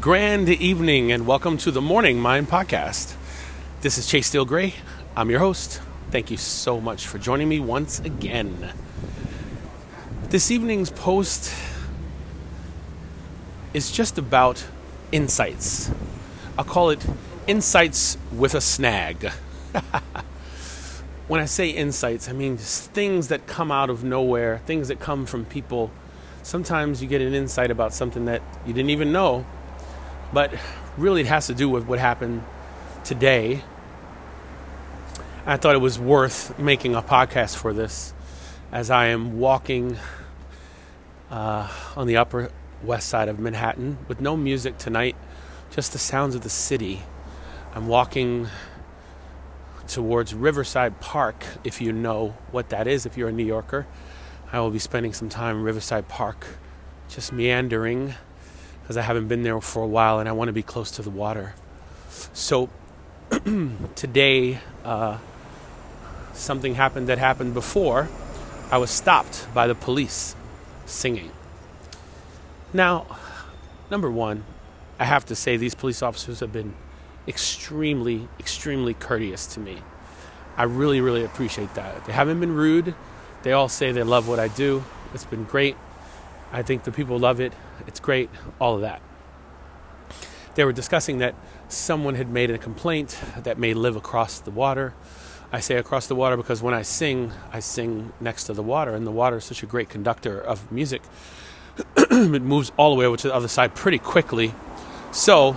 Grand evening and welcome to the Morning Mind Podcast. This is Chase Steele Gray. I'm your host. Thank you so much for joining me once again. This evening's post is just about insights. I'll call it insights with a snag. when I say insights, I mean things that come out of nowhere, things that come from people. Sometimes you get an insight about something that you didn't even know, but really it has to do with what happened today. I thought it was worth making a podcast for this as I am walking uh, on the upper west side of Manhattan with no music tonight, just the sounds of the city. I'm walking towards Riverside Park, if you know what that is, if you're a New Yorker. I will be spending some time in Riverside Park, just meandering, because I haven't been there for a while and I want to be close to the water. So, today, uh, something happened that happened before. I was stopped by the police singing. Now, number one, I have to say these police officers have been extremely, extremely courteous to me. I really, really appreciate that. They haven't been rude. They all say they love what I do. It's been great. I think the people love it. It's great. All of that. They were discussing that someone had made a complaint that may live across the water. I say across the water because when I sing, I sing next to the water, and the water is such a great conductor of music. it moves all the way over to the other side pretty quickly. So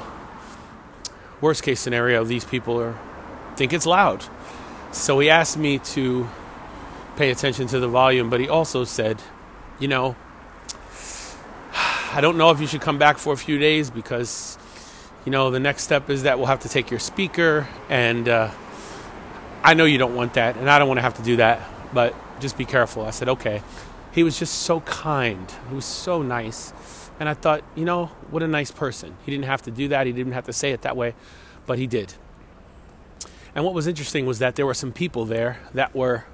worst case scenario, these people are think it's loud. So he asked me to pay attention to the volume, but he also said, you know, I don't know if you should come back for a few days because, you know, the next step is that we'll have to take your speaker, and uh, I know you don't want that, and I don't want to have to do that, but just be careful. I said, okay. He was just so kind. He was so nice. And I thought, you know, what a nice person. He didn't have to do that. He didn't have to say it that way, but he did. And what was interesting was that there were some people there that were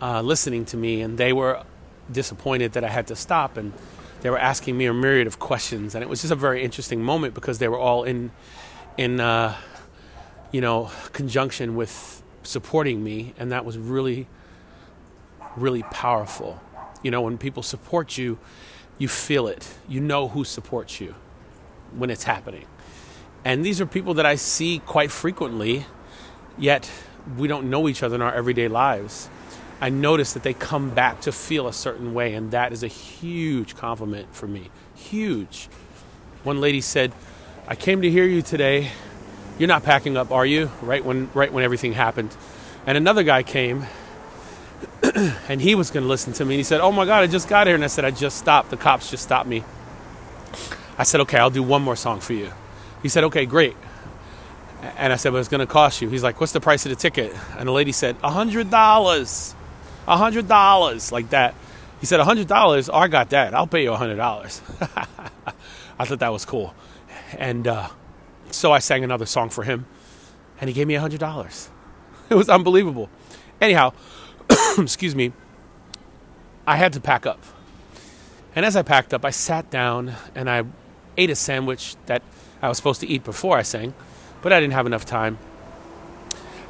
uh, listening to me, and they were disappointed that I had to stop, and they were asking me a myriad of questions. And it was just a very interesting moment because they were all in, in, uh, you know, conjunction with supporting me, and that was really, really powerful. You know, when people support you you feel it. You know who supports you when it's happening. And these are people that I see quite frequently, yet we don't know each other in our everyday lives. I notice that they come back to feel a certain way, and that is a huge compliment for me. Huge. One lady said, I came to hear you today. You're not packing up, are you? Right when right when everything happened. And another guy came and he was going to listen to me. And he said, Oh my God, I just got here. And I said, I just stopped. The cops just stopped me. I said, Okay, I'll do one more song for you. He said, Okay, great. And I said, But it's going to cost you. He's like, What's the price of the ticket? And the lady said, A $100. A $100. Like that. He said, A $100? Oh, I got that. I'll pay you a $100. I thought that was cool. And uh, so I sang another song for him. And he gave me a $100. It was unbelievable. Anyhow, excuse me, I had to pack up. And as I packed up, I sat down and I ate a sandwich that I was supposed to eat before I sang, but I didn't have enough time.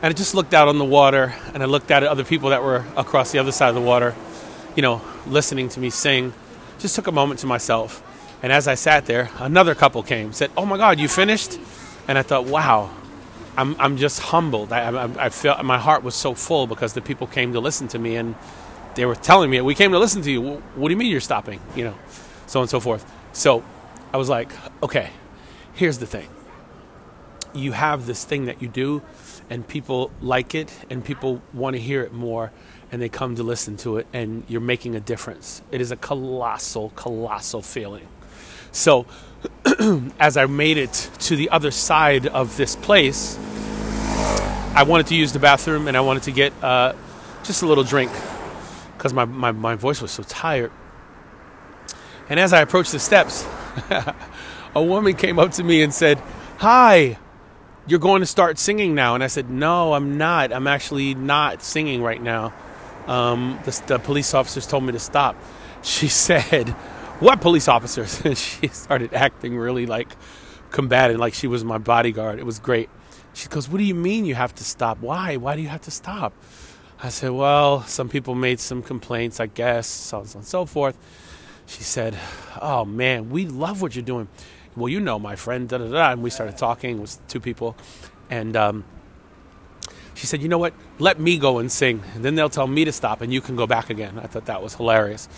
And I just looked out on the water and I looked at other people that were across the other side of the water, you know, listening to me sing. Just took a moment to myself. And as I sat there, another couple came, said, Oh my God, you finished? And I thought, wow, I'm, I'm just humbled. I, I, I felt my heart was so full because the people came to listen to me and they were telling me, "We came to listen to you. What do you mean you're stopping?" You know, so on and so forth. So I was like, "Okay, here's the thing. You have this thing that you do, and people like it, and people want to hear it more, and they come to listen to it, and you're making a difference. It is a colossal, colossal feeling." So as I made it to the other side of this place, I wanted to use the bathroom and I wanted to get uh, just a little drink because my, my, my voice was so tired. And as I approached the steps, a woman came up to me and said, Hi, you're going to start singing now. And I said, No, I'm not. I'm actually not singing right now. Um, the, the police officers told me to stop. She said, What police officers? And she started acting really like combatant, like she was my bodyguard. It was great. She goes, What do you mean you have to stop? Why? Why do you have to stop? I said, Well, some people made some complaints, I guess, so on and so forth. She said, Oh man, we love what you're doing. Well, you know my friend, da da da. And we started talking, it was two people. And um, she said, You know what? Let me go and sing. And then they'll tell me to stop and you can go back again. I thought that was hilarious.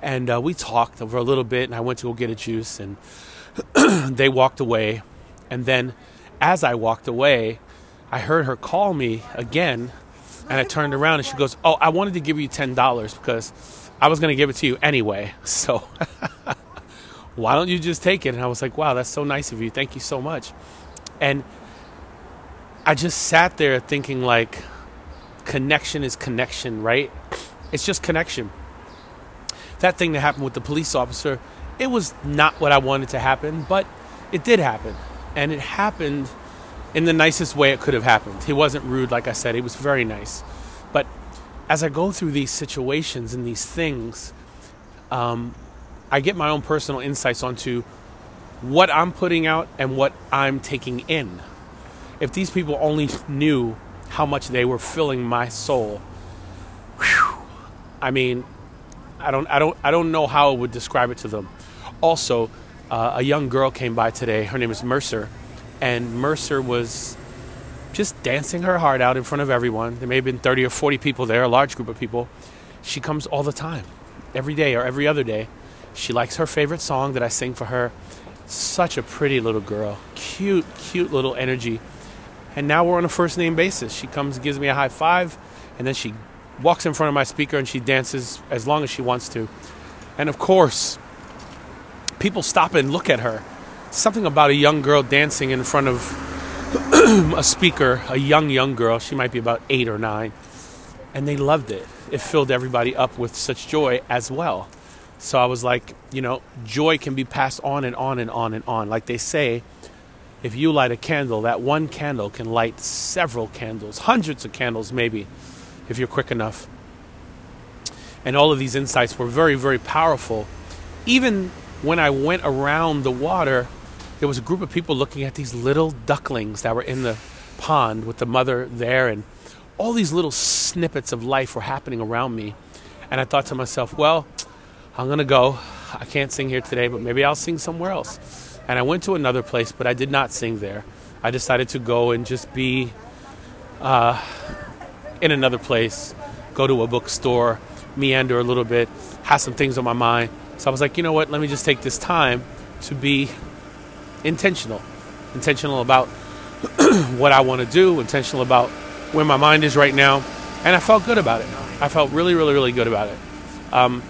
And uh, we talked over a little bit, and I went to go get a juice, and they walked away. And then as I walked away, I heard her call me again, and I turned around and she goes, Oh, I wanted to give you $10 because I was going to give it to you anyway. So why don't you just take it? And I was like, Wow, that's so nice of you. Thank you so much. And I just sat there thinking, like, connection is connection, right? It's just connection. That thing that happened with the police officer, it was not what I wanted to happen, but it did happen. And it happened in the nicest way it could have happened. He wasn't rude, like I said, he was very nice. But as I go through these situations and these things, um, I get my own personal insights onto what I'm putting out and what I'm taking in. If these people only knew how much they were filling my soul, whew, I mean, I don't, I don't, I don't know how I would describe it to them. Also, uh, a young girl came by today. Her name is Mercer, and Mercer was just dancing her heart out in front of everyone. There may have been 30 or 40 people there, a large group of people. She comes all the time, every day or every other day. She likes her favorite song that I sing for her. Such a pretty little girl, cute, cute little energy. And now we're on a first name basis. She comes, gives me a high five, and then she walks in front of my speaker and she dances as long as she wants to. And of course, people stop and look at her. Something about a young girl dancing in front of a speaker, a young, young girl. She might be about eight or nine. And they loved it. It filled everybody up with such joy as well. So I was like, you know, joy can be passed on and on and on and on. Like they say, if you light a candle, that one candle can light several candles, hundreds of candles maybe, if you're quick enough. And all of these insights were very, very powerful. Even when I went around the water, there was a group of people looking at these little ducklings that were in the pond with the mother there, and all these little snippets of life were happening around me. And I thought to myself, well, I'm going to go. I can't sing here today, but maybe I'll sing somewhere else. And I went to another place, but I did not sing there. I decided to go and just be uh, in another place, go to a bookstore, meander a little bit, have some things on my mind. So I was like, you know what? Let me just take this time to be intentional. Intentional about what I want to do, intentional about where my mind is right now. And I felt good about it. I felt really, really, really good about it. Um,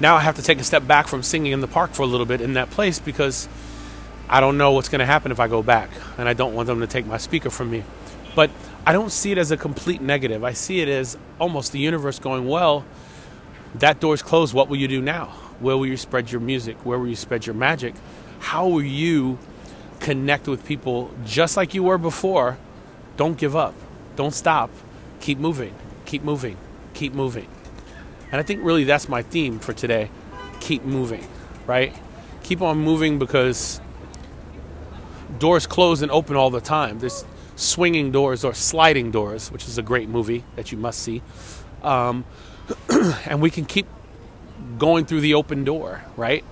now I have to take a step back from singing in the park for a little bit in that place because I don't know what's going to happen if I go back. And I don't want them to take my speaker from me. But I don't see it as a complete negative. I see it as almost the universe going, well, that door's closed. What will you do now? Where will you spread your music? Where will you spread your magic? How will you connect with people just like you were before? Don't give up. Don't stop. Keep moving. Keep moving. Keep moving. And I think really that's my theme for today. Keep moving, right? Keep on moving because doors close and open all the time. There's swinging doors or sliding doors, which is a great movie that you must see. Um, and we can keep going through the open door, right?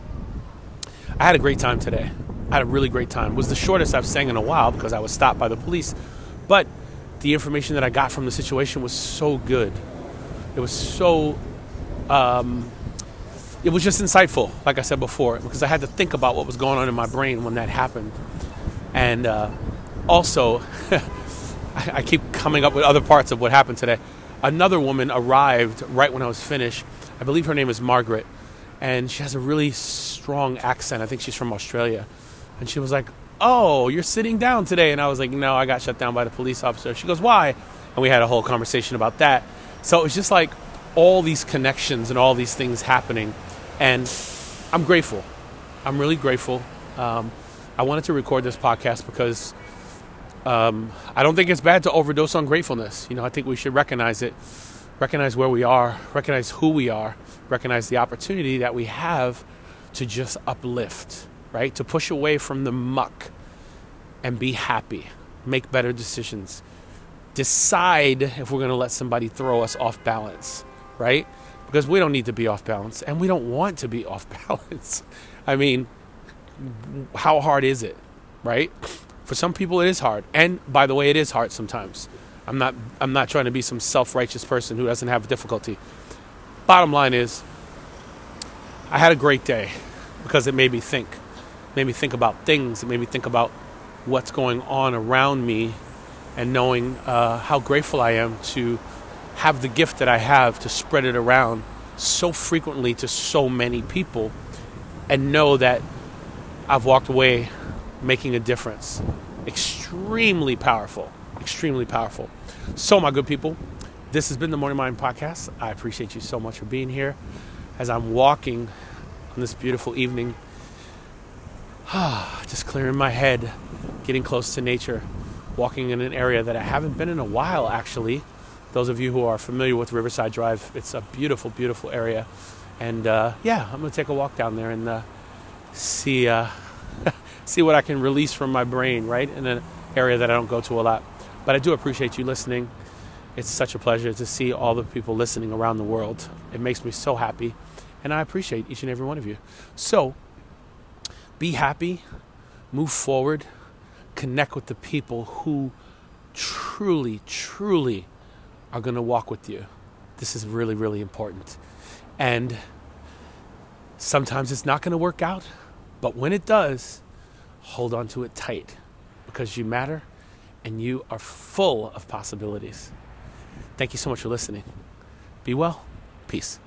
I had a great time today. I had a really great time. It was the shortest I've sang in a while because I was stopped by the police. But the information that I got from the situation was so good. It was so um, it was just insightful, like I said before, because I had to think about what was going on in my brain when that happened. And uh, also, I keep coming up with other parts of what happened today. Another woman arrived right when I was finished. I believe her name is Margaret, and she has a really strong accent. I think she's from Australia. And she was like, Oh, you're sitting down today. And I was like, No, I got shut down by the police officer. She goes, Why? And we had a whole conversation about that. So it was just like all these connections and all these things happening. And I'm grateful. I'm really grateful. Um, I wanted to record this podcast because um, I don't think it's bad to overdose on gratefulness. You know, I think we should recognize it, recognize where we are, recognize who we are, recognize the opportunity that we have to just uplift, right? To push away from the muck and be happy, make better decisions, decide if we're going to let somebody throw us off balance, right? Because we don't need to be off balance and we don't want to be off balance. I mean, how hard is it, right? For some people it is hard. And by the way, it is hard sometimes. I'm not I'm not trying to be some self-righteous person who doesn't have difficulty. Bottom line is I had a great day because it made me think. It made me think about things. It made me think about what's going on around me and knowing uh, how grateful I am to have the gift that I have to spread it around so frequently to so many people and know that I've walked away making a difference. Extremely powerful. Extremely powerful. So, my good people, this has been the Morning Mind Podcast. I appreciate you so much for being here as I'm walking on this beautiful evening. Ah just clearing my head, getting close to nature walking in an area that I haven't been in a while, actually. Those of you who are familiar with Riverside Drive, it's a beautiful, beautiful area. And uh, yeah, I'm to take a walk down there and uh, see, uh, see what I can release from my brain, right? In an area that I don't go to a lot. But I do appreciate you listening. It's such a pleasure to see all the people listening around the world. It makes me so happy. And I appreciate each and every one of you. So, be happy, move forward connect with the people who truly, truly are going to walk with you. This is really, really important. And sometimes it's not going to work out, but when it does, hold on to it tight because you matter and you are full of possibilities. Thank you so much for listening. Be well. Peace.